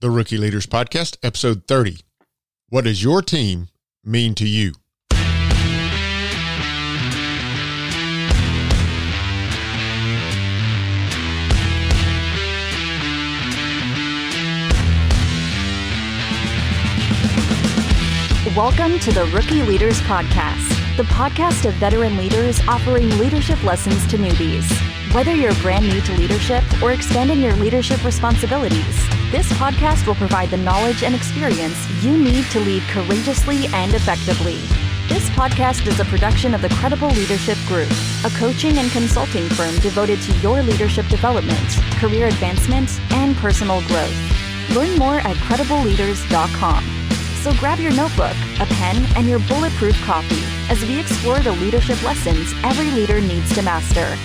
the Rookie Leaders Podcast, episode 30. What does your team mean to you? Welcome to the Rookie Leaders Podcast, the podcast of veteran leaders offering leadership lessons to newbies. Whether you're brand new to leadership or expanding your leadership responsibilities, this podcast will provide the knowledge and experience you need to lead courageously and effectively. This podcast is a production of the Credible Leadership Group, a coaching and consulting firm devoted to your leadership development, career advancement, and personal growth. Learn more at credibleleaders.com. So grab your notebook, a pen, and your bulletproof coffee as we explore the leadership lessons every leader needs to master.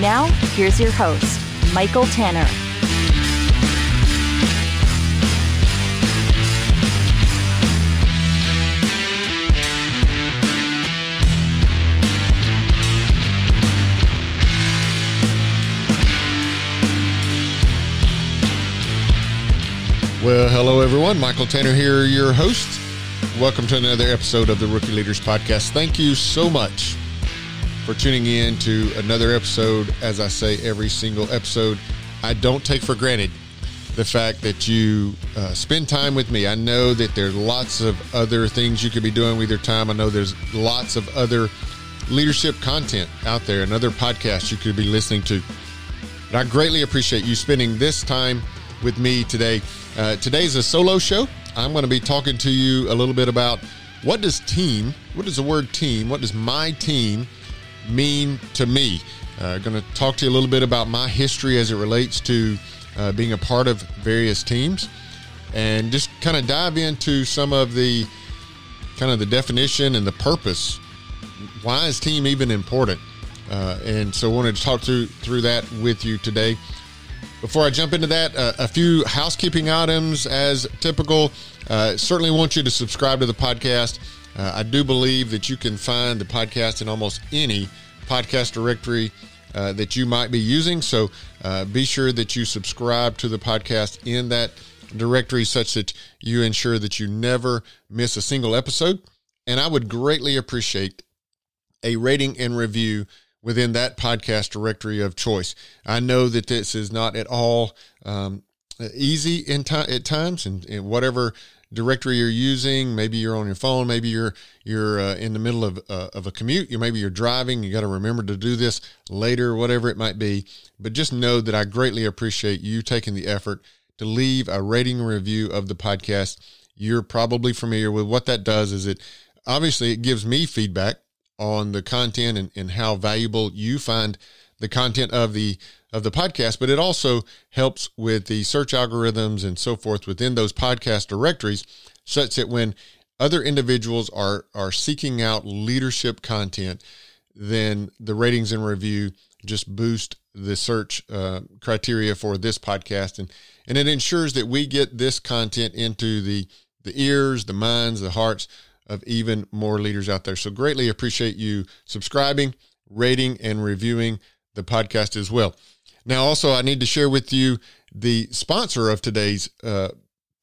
Now, here's your host, Michael Tanner. Well, hello everyone. Michael Tanner here, your host. Welcome to another episode of the Rookie Leaders Podcast. Thank you so much for tuning in to another episode. As I say every single episode, I don't take for granted the fact that you uh, spend time with me. I know that there's lots of other things you could be doing with your time. I know there's lots of other leadership content out there and other podcasts you could be listening to. But I greatly appreciate you spending this time with me today. Uh, today's a solo show. I'm going to be talking to you a little bit about what does team, what does the word team, what does my team mean to me? Uh, going to talk to you a little bit about my history as it relates to uh, being a part of various teams and just kind of dive into some of the kind of the definition and the purpose. Why is team even important? Uh, and so I wanted to talk through through that with you today. Before I jump into that, uh, a few housekeeping items as typical. Uh, certainly want you to subscribe to the podcast. Uh, I do believe that you can find the podcast in almost any podcast directory uh, that you might be using. So uh, be sure that you subscribe to the podcast in that directory such that you ensure that you never miss a single episode. And I would greatly appreciate a rating and review within that podcast directory of choice. I know that this is not at all um, easy in time at times, and, and, whatever directory you're using, maybe you're on your phone, maybe you're you're uh, in the middle of uh, of a commute, you maybe you're driving. You got to remember to do this later, whatever it might be. But just know that I greatly appreciate you taking the effort to leave a rating review of the podcast. You're probably familiar with what that does. Is it obviously it gives me feedback on the content and, and how valuable you find the content of the of the podcast, but it also helps with the search algorithms and so forth within those podcast directories, such that when other individuals are are seeking out leadership content, then the ratings and review just boost the search uh, criteria for this podcast, and and it ensures that we get this content into the the ears, the minds, the hearts of even more leaders out there. So greatly appreciate you subscribing, rating, and reviewing the podcast as well. Now, also, I need to share with you the sponsor of today's uh,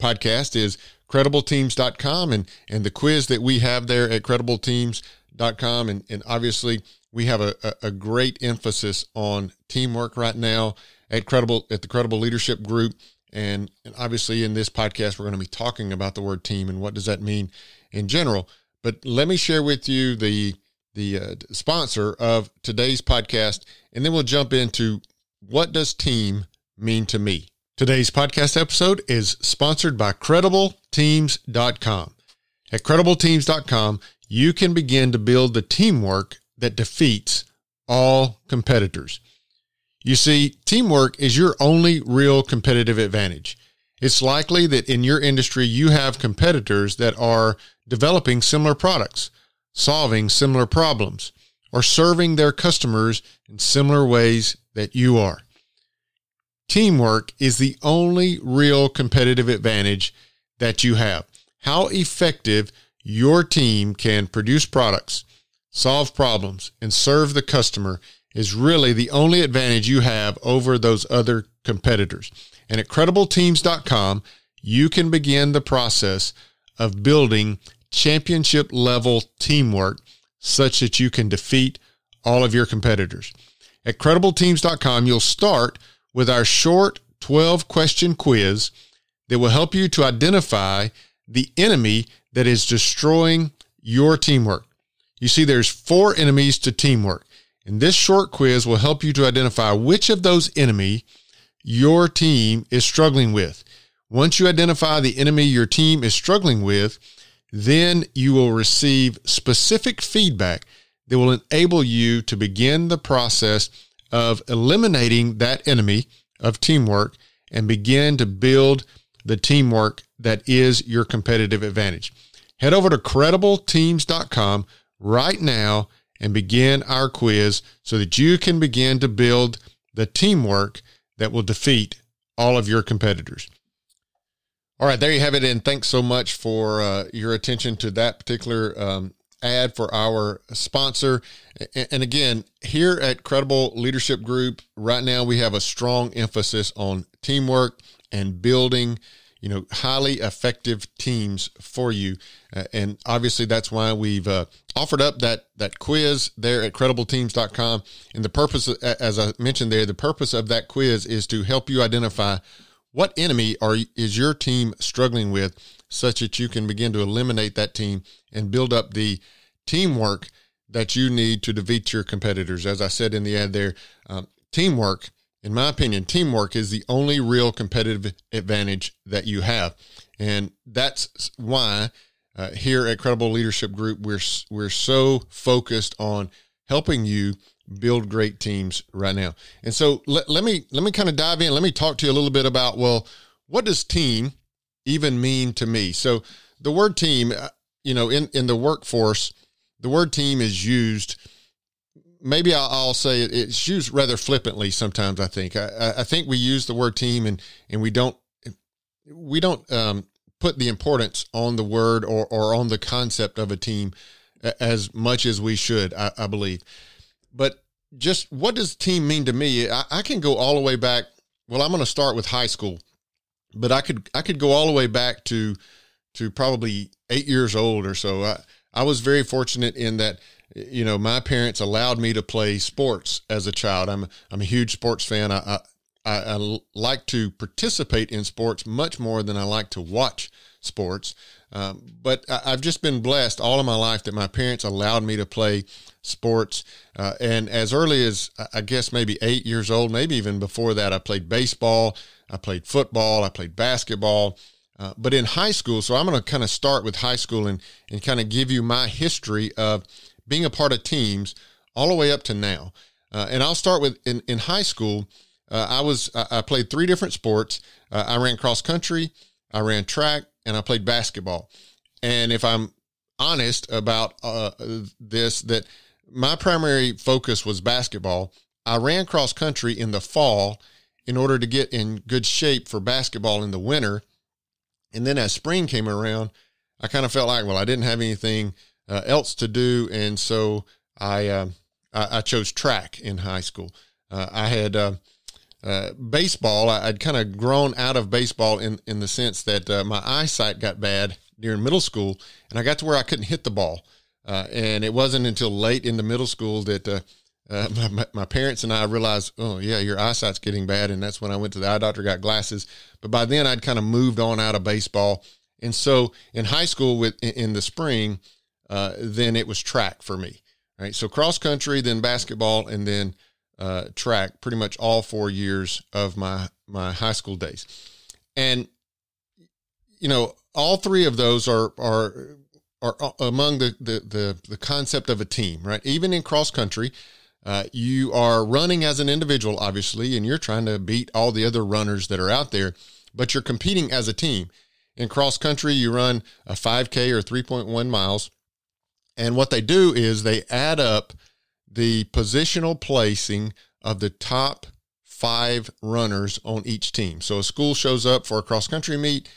podcast is credibleteams.com and, and the quiz that we have there at credibleteams.com. And, and obviously, we have a, a great emphasis on teamwork right now at Credible at the Credible Leadership Group. And, and obviously, in this podcast, we're going to be talking about the word team and what does that mean in general. But let me share with you the the uh, sponsor of today's podcast, and then we'll jump into what does team mean to me. Today's podcast episode is sponsored by CredibleTeams.com. At CredibleTeams.com, you can begin to build the teamwork that defeats all competitors. You see, teamwork is your only real competitive advantage. It's likely that in your industry, you have competitors that are developing similar products, solving similar problems, or serving their customers in similar ways that you are. Teamwork is the only real competitive advantage that you have. How effective your team can produce products, solve problems, and serve the customer is really the only advantage you have over those other competitors. And at credibleteams.com, you can begin the process of building championship level teamwork such that you can defeat all of your competitors. At credibleteams.com, you'll start with our short 12 question quiz that will help you to identify the enemy that is destroying your teamwork. You see, there's four enemies to teamwork. And this short quiz will help you to identify which of those enemy your team is struggling with. Once you identify the enemy your team is struggling with, then you will receive specific feedback that will enable you to begin the process of eliminating that enemy of teamwork and begin to build the teamwork that is your competitive advantage. Head over to credibleteams.com right now and begin our quiz so that you can begin to build the teamwork that will defeat all of your competitors. All right, there you have it. And thanks so much for uh, your attention to that particular um, ad for our sponsor. And again, here at Credible Leadership Group, right now we have a strong emphasis on teamwork and building you know highly effective teams for you. Uh, and obviously that's why we've uh, offered up that that quiz there at credibleteams.com and the purpose as i mentioned there the purpose of that quiz is to help you identify what enemy are is your team struggling with such that you can begin to eliminate that team and build up the teamwork that you need to defeat your competitors. As i said in the ad there um, teamwork in my opinion, teamwork is the only real competitive advantage that you have. And that's why uh, here at Credible Leadership Group, we're, we're so focused on helping you build great teams right now. And so let, let me, let me kind of dive in. Let me talk to you a little bit about, well, what does team even mean to me? So the word team, uh, you know, in, in the workforce, the word team is used maybe I'll, I'll, say it, it's used rather flippantly sometimes. I think I, I, think we use the word team and and we don't we don't um, put the importance on the word or or on the concept of a team as much as we should. I, I believe, but just what does team mean to me? I, I can go all the way back. Well, I'm going to start with high school, but I could I could go all the way back to to probably eight years old or so. I, I was very fortunate in that you know, my parents allowed me to play sports as a child. I'm I'm a huge sports fan. I, I, I like to participate in sports much more than I like to watch sports. Um, but I, have just been blessed all of my life that my parents allowed me to play sports. Uh, and as early as I guess maybe eight years old, maybe even before that, I played baseball, I played football, I played basketball. Uh, but in high school, so I'm going to kind of start with high school and, and kind of give you my history of being a part of teams all the way up to now. Uh, and I'll start with in, in high school. Uh, I was I played three different sports. Uh, I ran cross country, I ran track, and I played basketball. And if I'm honest about uh, this, that my primary focus was basketball. I ran cross country in the fall in order to get in good shape for basketball in the winter. And then as spring came around, I kind of felt like, well, I didn't have anything uh, else to do, and so I, uh, I, I chose track in high school. Uh, I had uh, uh, baseball. I, would kind of grown out of baseball in in the sense that uh, my eyesight got bad during middle school, and I got to where I couldn't hit the ball. and it wasn't until late in the middle school that my, my, parents and I realized, oh yeah, your eyesight's getting bad, and that's when I went to the eye doctor, got glasses. But by then, I'd kind of moved on out of baseball, and so in high school, with in the spring, uh, then it was track for me. Right. So cross country, then basketball, and then uh, track. Pretty much all four years of my my high school days, and you know all three of those are are are uh, among the the the, the concept of a team. Right. Even in cross country. Uh, you are running as an individual, obviously, and you're trying to beat all the other runners that are out there, but you're competing as a team. In cross country, you run a 5K or 3.1 miles, and what they do is they add up the positional placing of the top five runners on each team. So a school shows up for a cross country meet,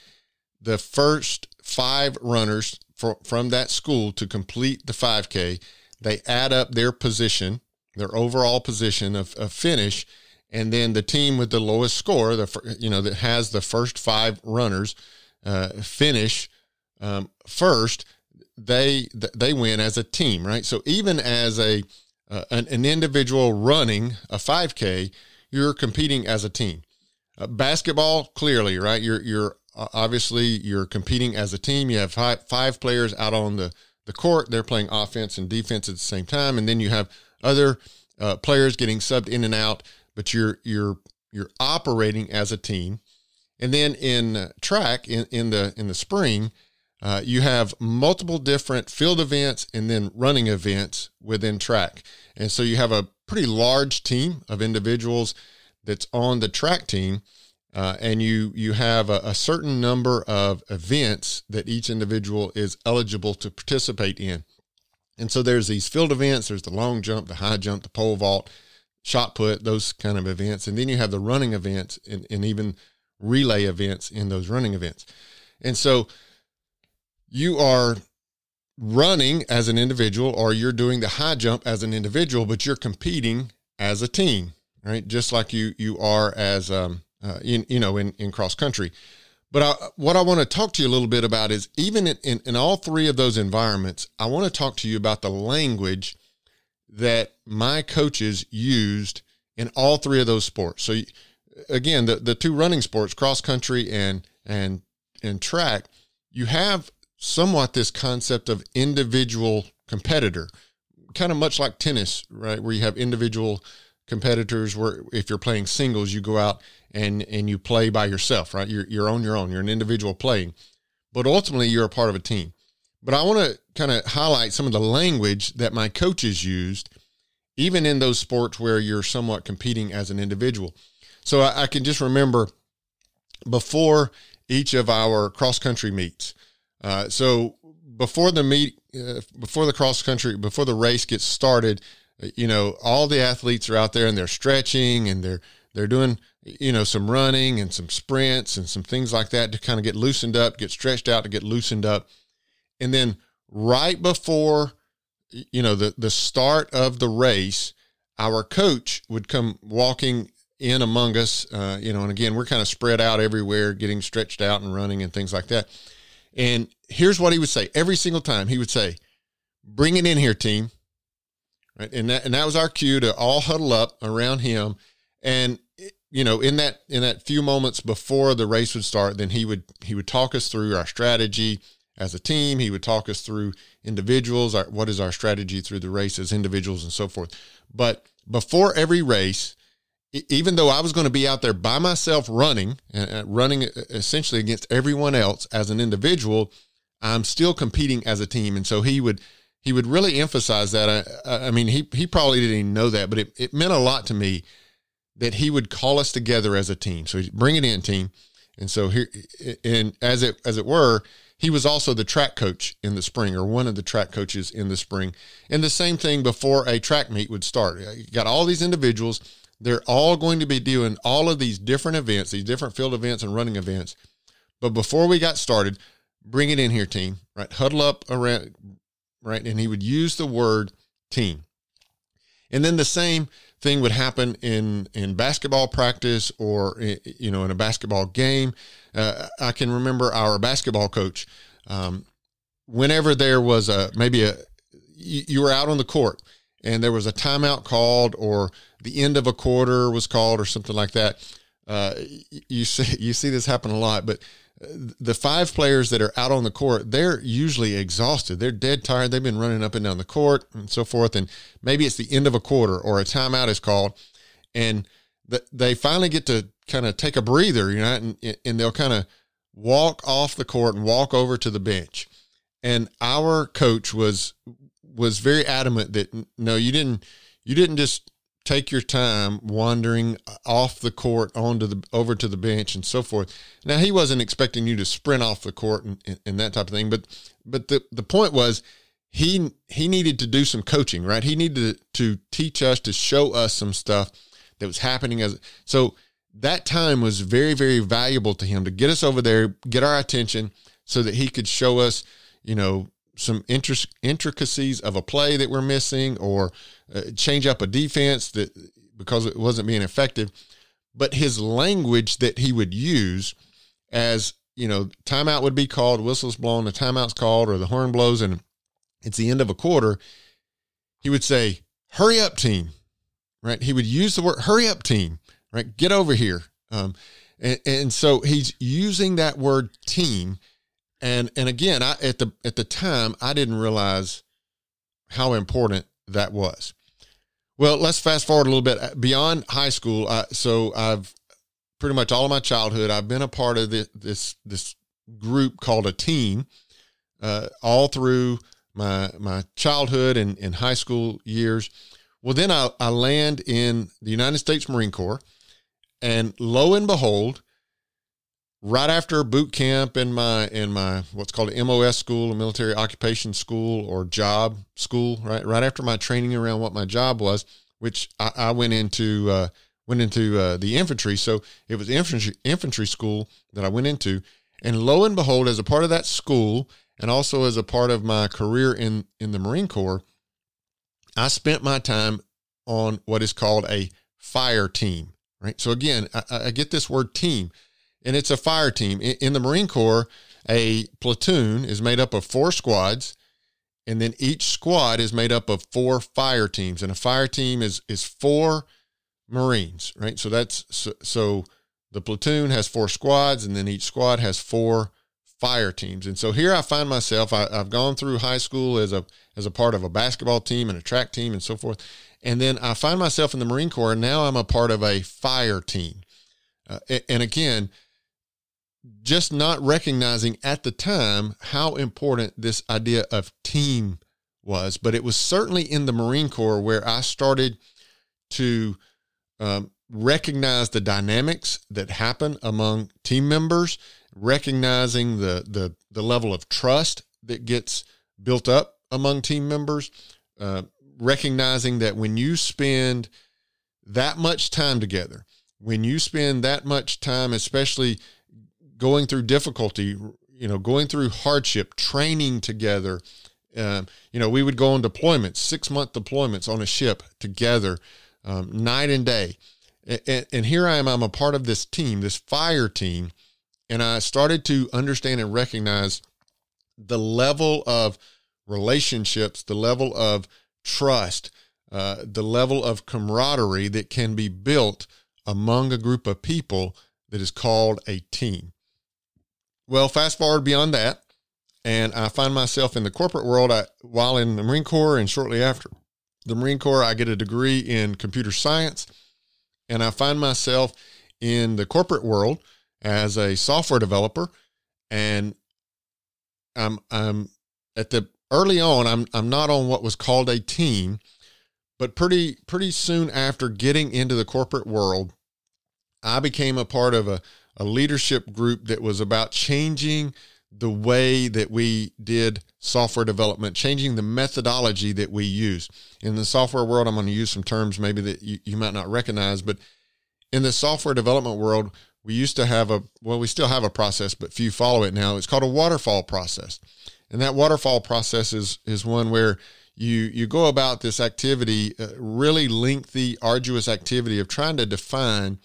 the first five runners for, from that school to complete the 5K, they add up their position, their overall position of, of finish, and then the team with the lowest score, the you know that has the first five runners, uh, finish um, first, they they win as a team, right? So even as a uh, an, an, individual running a 5K, you're competing as a team. Uh, basketball, clearly, right? You're you're uh, obviously you're competing as a team. You have five, five players out on the the court. They're playing offense and defense at the same time, and then you have other uh, players getting subbed in and out. But you're you're you're operating as a team. And then in track in, in the in the spring, uh, you have multiple different field events and then running events within track. And so you have a pretty large team of individuals that's on the track team. Uh, and you you have a, a, certain number of events that each individual is eligible to participate in. And so there's these field events, there's the long jump, the high jump, the pole vault, shot put, those kind of events. And then you have the running events and, and even relay events in those running events. And so you are running as an individual or you're doing the high jump as an individual, but you're competing as a team, right? Just like you you are as um uh, in you know in in cross country. But I, what I want to talk to you a little bit about is even in, in, in all three of those environments, I want to talk to you about the language that my coaches used in all three of those sports. So again, the, the two running sports, cross country and and and track, you have somewhat this concept of individual competitor, kind of much like tennis, right? Where you have individual competitors where if you're playing singles, you go out and and you play by yourself, right? You're you're on your own. You're an individual playing, but ultimately you're a part of a team. But I want to kind of highlight some of the language that my coaches used, even in those sports where you're somewhat competing as an individual. So I, I can just remember before each of our cross country meets. Uh, so before the meet, uh, before the cross country, before the race gets started, you know, all the athletes are out there and they're stretching and they're they're doing you know some running and some sprints and some things like that to kind of get loosened up, get stretched out to get loosened up, and then right before you know the the start of the race, our coach would come walking in among us, uh, you know, and again we're kind of spread out everywhere, getting stretched out and running and things like that. And here's what he would say every single time. He would say, "Bring it in here, team." right? And that and that was our cue to all huddle up around him, and you know, in that in that few moments before the race would start, then he would he would talk us through our strategy as a team. He would talk us through individuals, our, what is our strategy through the race as individuals and so forth. But before every race, even though I was going to be out there by myself running, uh, uh running uh, essentially against everyone else as an individual, I'm still competing as a team. And so he would he would really emphasize that. I, I mean, he he probably didn't even know that, but it, it meant a lot to me that he would call us together as a team. So bring it in, team. And so here, and as it as it were, he was also the track coach in the spring, or one of the track coaches in the spring. And the same thing before a track meet would start. Uh, you got all these individuals. They're all going to be doing all of these different events, these different field events and running events. But before we got started, bring it in here, team. Right, huddle up around, right? And he would use the word team. And then the same thing would happen in in basketball practice or you know in a basketball game. Uh, I can remember our basketball coach. Um, whenever there was a maybe a you, you were out on the court and there was a timeout called or the end of a quarter was called or something like that. Uh, you see you see this happen a lot, but the five players that are out on the court, they're usually exhausted. They're dead tired. They've been running up and down the court and so forth. And maybe it's the end of a quarter or a timeout is called, and the, they finally get to kind of take a breather, you know, and, and they'll kind of walk off the court and walk over to the bench. And our coach was was very adamant that no, you didn't you didn't just take your time wandering off the court onto the over to the bench and so forth. Now he wasn't expecting you to sprint off the court and, and that type of thing, but but the the point was he he needed to do some coaching, right? He needed to, to teach us to show us some stuff that was happening as so that time was very very valuable to him to get us over there, get our attention so that he could show us, you know, some intricacies of a play that we're missing or uh, change up a defense that because it wasn't being effective but his language that he would use as you know, timeout would be called, whistles blown, the timeout's called, or the horn blows, and it's the end of a quarter. He would say, "Hurry up, team!" Right? He would use the word "hurry up, team." Right? Get over here. Um, and, and so he's using that word "team," and and again, I at the at the time I didn't realize how important that was. Well, let's fast forward a little bit beyond high school. I, so I've pretty much all of my childhood, I've been a part of this this, this group called a team, uh, all through my my childhood and, and high school years. Well, then I, I land in the United States Marine Corps, and lo and behold, right after boot camp in my in my what's called MOS school, a military occupation school or job school, right right after my training around what my job was, which I, I went into uh, went into uh, the infantry. So it was infantry infantry school that I went into, and lo and behold, as a part of that school, and also as a part of my career in in the Marine Corps, I spent my time on what is called a fire team. Right. So again, I, I get this word team and it's a fire team. In, the Marine Corps, a platoon is made up of four squads, and then each squad is made up of four fire teams. And a fire team is is four Marines, right? So that's so, so the platoon has four squads, and then each squad has four fire teams. And so here I find myself. I, have gone through high school as a as a part of a basketball team and a track team and so forth, and then I find myself in the Marine Corps, and now I'm a part of a fire team. Uh, and again, just not recognizing at the time how important this idea of team was. But it was certainly in the Marine Corps where I started to um, recognize the dynamics that happen among team members, recognizing the, the, the level of trust that gets built up among team members, uh, recognizing that when you spend that much time together, when you spend that much time, especially going through difficulty, you know, going through hardship, training together. Um, you know, we would go on deployments, six month deployments on a ship together, um, night and day. And, and here I am, I'm a part of this team, this fire team. And I started to understand and recognize the level of relationships, the level of trust, uh, the level of camaraderie that can be built among a group of people that is called a team. Well, fast forward beyond that, and I find myself in the corporate world. I, while in the Marine Corps, and shortly after the Marine Corps, I get a degree in computer science, and I find myself in the corporate world as a software developer, and I'm I'm at the early on. I'm I'm not on what was called a team, but pretty pretty soon after getting into the corporate world, I became a part of a a leadership group that was about changing the way that we did software development, changing the methodology that we use. In the software world, I'm going to use some terms maybe that you, you might not recognize, but in the software development world, we used to have a, well, we still have a process, but few follow it now. It's called a waterfall process. And that waterfall process is, is one where you, you go about this activity, uh, really lengthy, arduous activity of trying to define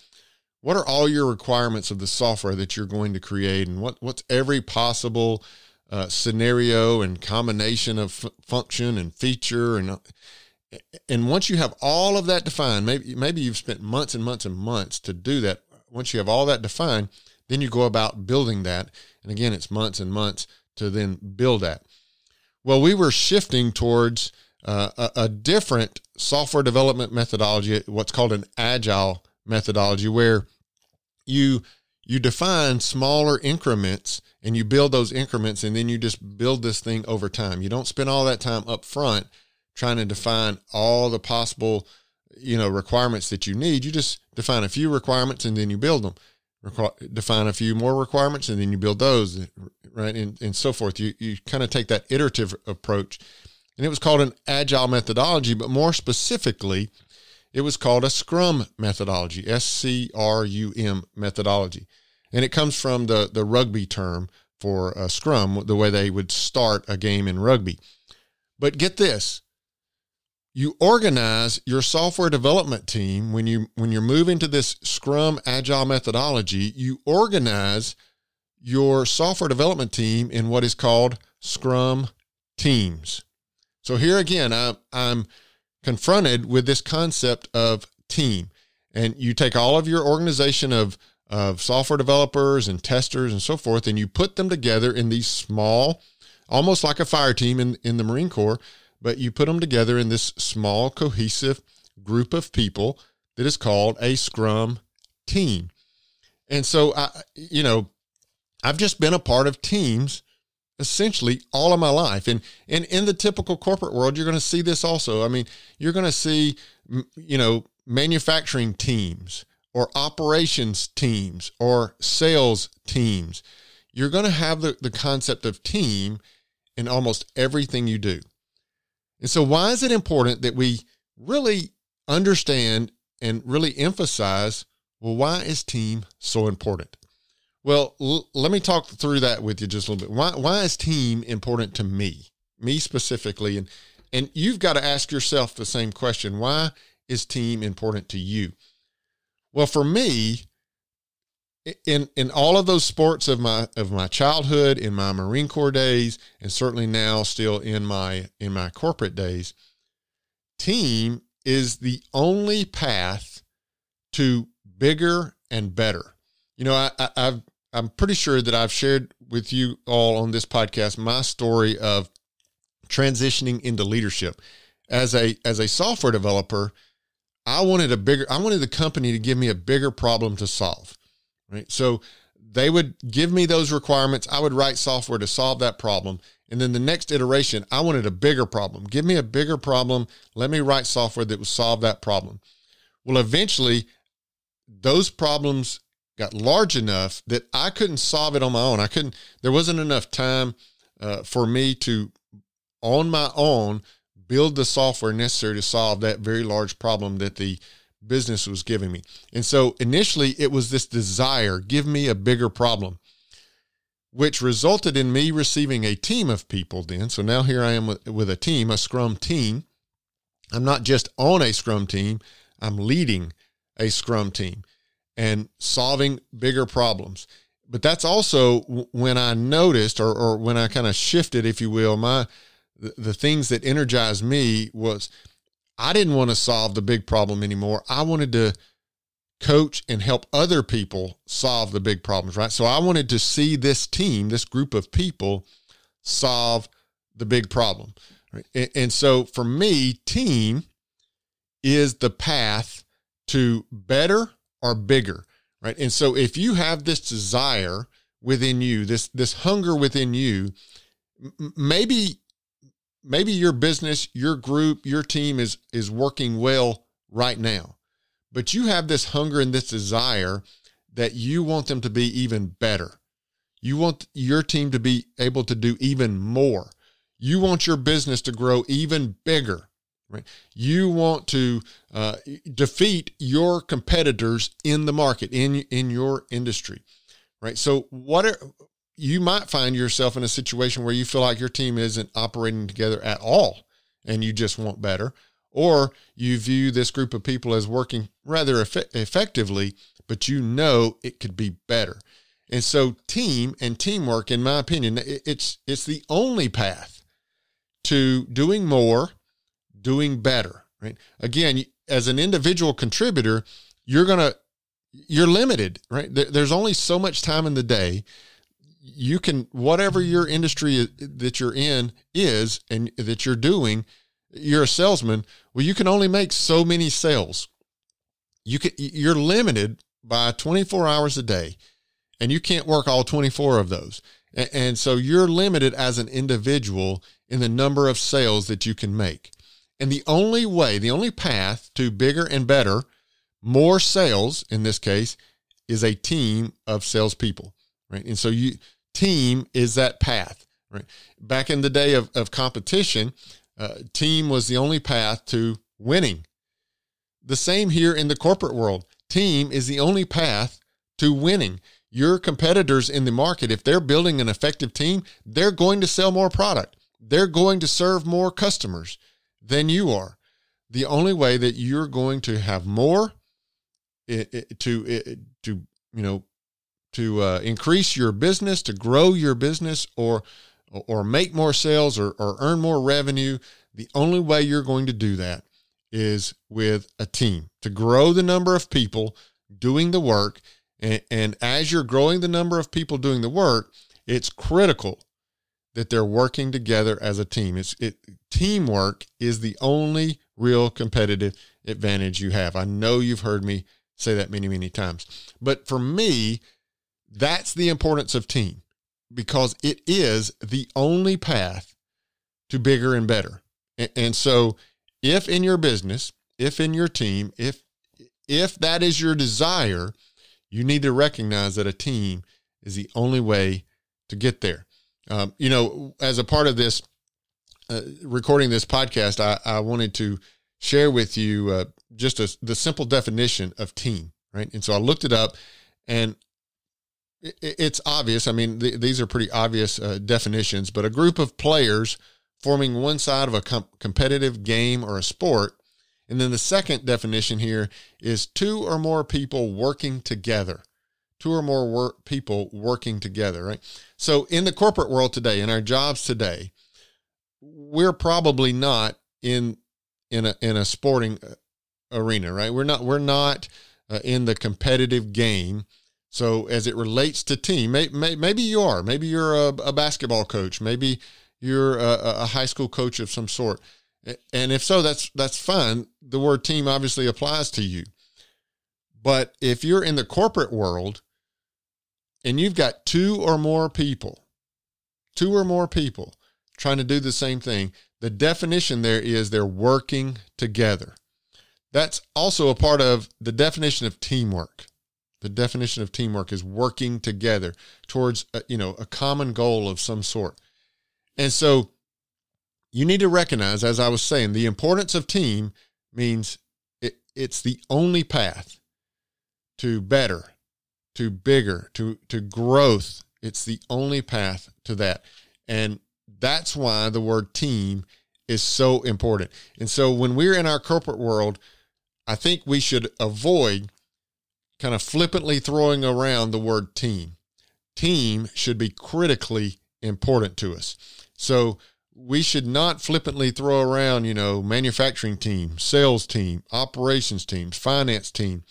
what are all your requirements of the software that you're going to create? And what, what's every possible uh, scenario and combination of f- function and feature and and once you have all of that defined maybe maybe you've spent months and months and months to do that. Once you have all that defined then you go about building that. And again it's months and months to then build that. Well we were shifting towards uh, a, a different software development methodology what's called an agile methodology where you you define smaller increments and you build those increments and then you just build this thing over time. You don't spend all that time up front trying to define all the possible you know requirements that you need. You just define a few requirements and then you build them. Requ- define a few more requirements and then you build those right and, and so forth. You you kind of take that iterative approach. And it was called an agile methodology, but more specifically, it was called a Scrum methodology, S C R U M methodology. And it comes from the, the rugby term for a Scrum, the way they would start a game in rugby. But get this you organize your software development team when you when you're moving to this scrum agile methodology you organize your software development team in what is called Scrum teams. So here again, I, I'm confronted with this concept of team. And you take all of your organization of, of software developers and testers and so forth, and you put them together in these small, almost like a fire team in, in the Marine Corps, but you put them together in this small, cohesive group of people that is called a Scrum team. And so, I, you know, I've just been a part of teams essentially all of my life. And, and in the typical corporate world, you're going to see this also. I mean, you're going to see, you know, manufacturing teams or operations teams or sales teams. You're going to have the, the concept of team in almost everything you do. And so, why is it important that we really understand and really emphasize well, why is team so important? Well, l- let me talk through that with you just a little bit. Why why is team important to me? Me specifically and and you've got to ask yourself the same question. Why is team important to you? Well, for me, in in all of those sports of my of my childhood, in my Marine Corps days, and certainly now still in my in my corporate days, team is the only path to bigger and better. You know, I, I, I've I'm pretty sure that I've shared with you all on this podcast my story of transitioning into leadership. As a as a software developer, I wanted a bigger I wanted the company to give me a bigger problem to solve. Right? So they would give me those requirements, I would write software to solve that problem. And then the next iteration, I wanted a bigger problem. Give me a bigger problem, let me write software that would solve that problem. Well, eventually those problems got large enough that I couldn't solve it on my own. I couldn't, there wasn't enough time uh, for me to, on my own, build the software necessary to solve that very large problem that the business was giving me. And so initially it was this desire, give me a bigger problem, which resulted in me receiving a team of people then. So now here I am with, with a team, a Scrum team. I'm not just on a Scrum team, I'm leading a Scrum team and solving bigger problems. But that's also when I noticed, or, or when I kind of shifted, if you will, my the, the things that energized me was I didn't want to solve the big problem anymore. I wanted to coach and help other people solve the big problems, right? So I wanted to see this team, this group of people, solve the big problem. Right? And, and so for me, team is the path to better are bigger, right? And so if you have this desire within you, this this hunger within you, maybe maybe your business, your group, your team is is working well right now. But you have this hunger and this desire that you want them to be even better. You want your team to be able to do even more. You want your business to grow even bigger. Right? You want to uh, defeat your competitors in the market in in your industry, right? So what are, you might find yourself in a situation where you feel like your team isn't operating together at all, and you just want better, or you view this group of people as working rather eff- effectively, but you know it could be better. And so, team and teamwork, in my opinion, it's it's the only path to doing more doing better, right? Again, as an individual contributor, you're going to, you're limited, right? There's only so much time in the day. You can, whatever your industry that you're in is and that you're doing, you're a salesman. Well, you can only make so many sales. You can, you're limited by 24 hours a day and you can't work all 24 of those. And so you're limited as an individual in the number of sales that you can make. And the only way, the only path to bigger and better, more sales in this case, is a team of salespeople, right? And so you team is that path, right? Back in the day of, of competition, uh, team was the only path to winning. The same here in the corporate world. Team is the only path to winning. Your competitors in the market, if they're building an effective team, they're going to sell more product. They're going to serve more customers than you are. The only way that you're going to have more to to you know to uh, increase your business, to grow your business, or or make more sales or, or earn more revenue, the only way you're going to do that is with a team to grow the number of people doing the work. And, and as you're growing the number of people doing the work, it's critical that they're working together as a team. It's it teamwork is the only real competitive advantage you have. I know you've heard me say that many, many times. But for me, that's the importance of team because it is the only path to bigger and better. And so if in your business, if in your team, if if that is your desire, you need to recognize that a team is the only way to get there. Um, you know, as a part of this uh, recording this podcast, I, I wanted to share with you uh, just a, the simple definition of team, right? And so I looked it up, and it, it's obvious. I mean, th- these are pretty obvious uh, definitions, but a group of players forming one side of a com- competitive game or a sport. And then the second definition here is two or more people working together. Two or more work, people working together, right? So in the corporate world today, in our jobs today, we're probably not in in a in a sporting uh, arena, right? We're not we're not uh, in the competitive game. So as it relates to team, may, may, maybe you are. Maybe you're a, a basketball coach. Maybe you're a, a, high school coach of some sort. And if so, that's that's fine. The word team obviously applies to you. But if you're in the corporate world and you've got two or more people, two or more people trying to do the same thing, the definition there is they're working together. That's also a part of the definition of teamwork. The definition of teamwork is working together towards a, you know a common goal of some sort. And so you need to recognize, as I was saying, the importance of team means it, it's the only path to better, to bigger, to, to growth. It's the only path to that. And that's why the word team is so important. And so when we're in our corporate world, I think we should avoid kind of flippantly throwing around the word team. Team should be critically important to us. So we should not flippantly throw around, you know, manufacturing team, sales team, operations teams, finance team.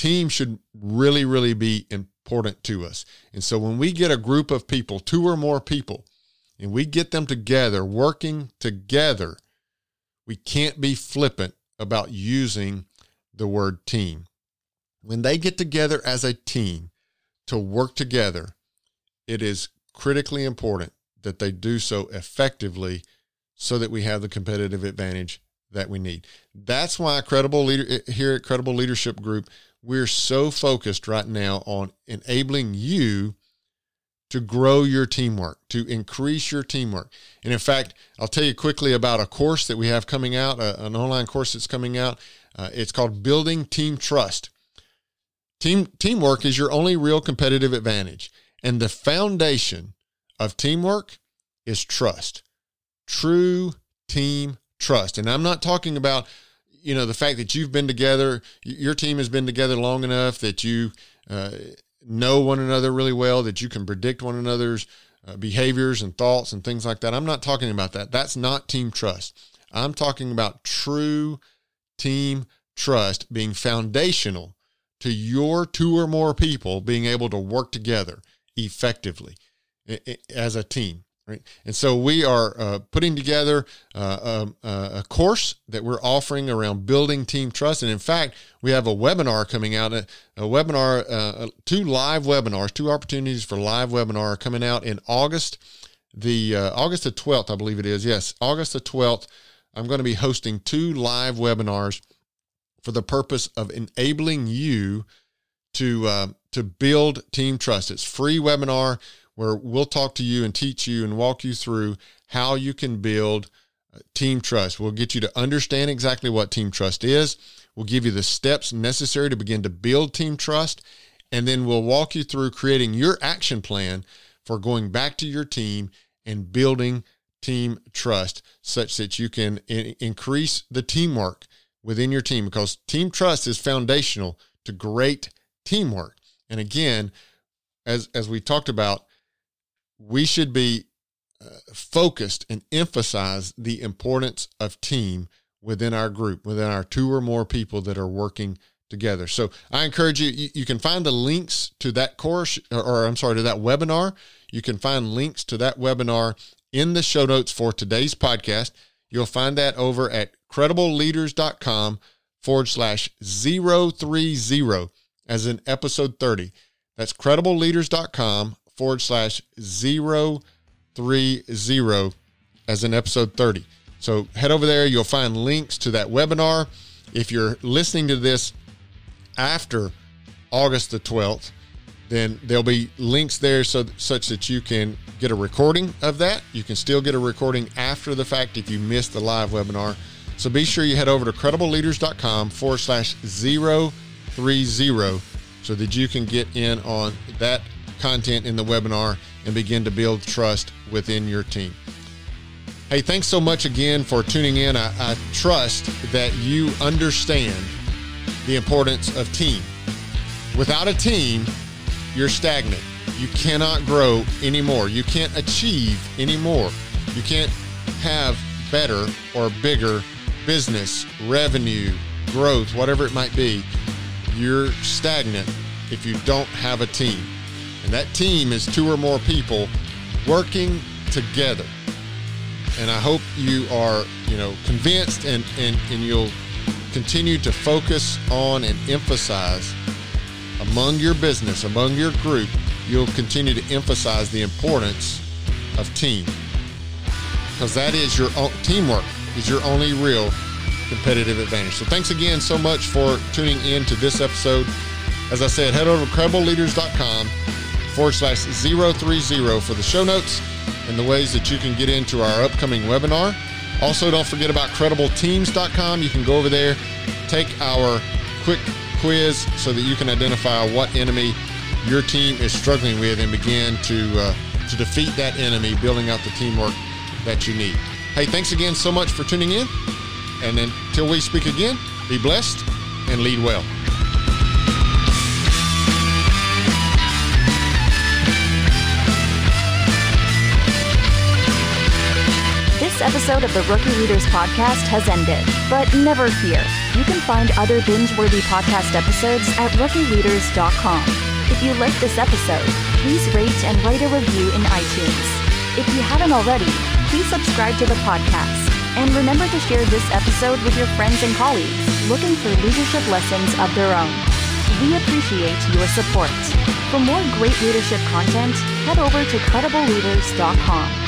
Team should really, really be important to us. And so when we get a group of people, two or more people, and we get them together, working together, we can't be flippant about using the word team. When they get together as a team to work together, it is critically important that they do so effectively so that we have the competitive advantage that we need. That's why credible leader eh, here at Credible Leadership Group, we're so focused right now on enabling you to grow your teamwork, to increase your teamwork. And in fact, I'll tell you quickly about a course that we have coming out, uh, an online course that's coming out. Uh, it's called Building Team Trust. Team teamwork is your only real competitive advantage, and the foundation of teamwork is trust. True team trust. And I'm not talking about, you know, the fact that you've been together, your team has been together long enough that you uh, know one another really well, that you can predict one another's uh, behaviors and thoughts and things like that. I'm not talking about that. That's not team trust. I'm talking about true team trust being foundational to your two or more people being able to work together effectively as a team. Right. And so we are uh, putting together uh, a, uh, a, course that we're offering around building team trust. And in fact, we have a webinar coming out, a, a webinar, uh, two live webinars, two opportunities for live webinar coming out in August, the uh, August the 12th, I believe it is. Yes, August the 12th. I'm going to be hosting two live webinars for the purpose of enabling you to uh, to build team trust. It's free webinar where we'll talk to you and teach you and walk you through how you can build uh, team trust. We'll get you to understand exactly what team trust is. We'll give you the steps necessary to begin to build team trust. And then we'll walk you through creating your action plan for going back to your team and building team trust such that you can in- increase the teamwork within your team because team trust is foundational to great teamwork. And again, as as we talked about, we should be uh, focused and emphasize the importance of team within our group, within our two or more people that are working together. So I encourage you, you, you can find the links to that course, or, or, I'm sorry, to that webinar. You can find links to that webinar in the show notes for today's podcast. You'll find that over at credibleleaders.com forward slash 030 as in episode 30. That's credibleleaders.com forward slash 030 as in episode 30. So head over there. You'll find links to that webinar. If you're listening to this after August the 12th, then there'll be links there so such that you can get a recording of that. You can still get a recording after the fact if you missed the live webinar. So be sure you head over to credibleleaders.com forward slash 030 so that you can get in on that content in the webinar and begin to build trust within your team. Hey, thanks so much again for tuning in. I, I trust that you understand the importance of team. Without a team, you're stagnant. You cannot grow anymore. You can't achieve anymore. You can't have better or bigger business, revenue, growth, whatever it might be. You're stagnant if you don't have a team. And that team is two or more people working together and I hope you are, you know, convinced and, and, and you'll continue to focus on and emphasize among your business, among your group, you'll continue to emphasize the importance of team. Because that is your teamwork is your only real competitive advantage. So thanks again so much for tuning in to this episode. As I said, head over to credibleleaders.com forward slash 030 for the show notes and the ways that you can get into our upcoming webinar. Also, don't forget about credibleteams.com. You can go over there, take our quick quiz so that you can identify what enemy your team is struggling with and begin to uh, to defeat that enemy, building out the teamwork that you need. Hey, thanks again so much for tuning in. And until we speak again, be blessed and lead well. Episode of the Rookie Leaders podcast has ended. But never fear, you can find other binge worthy podcast episodes at rookieleaders.com. If you like this episode, please rate and write a review in iTunes. If you haven't already, please subscribe to the podcast. And remember to share this episode with your friends and colleagues looking for leadership lessons of their own. We appreciate your support. For more great leadership content, head over to credibleleaders.com.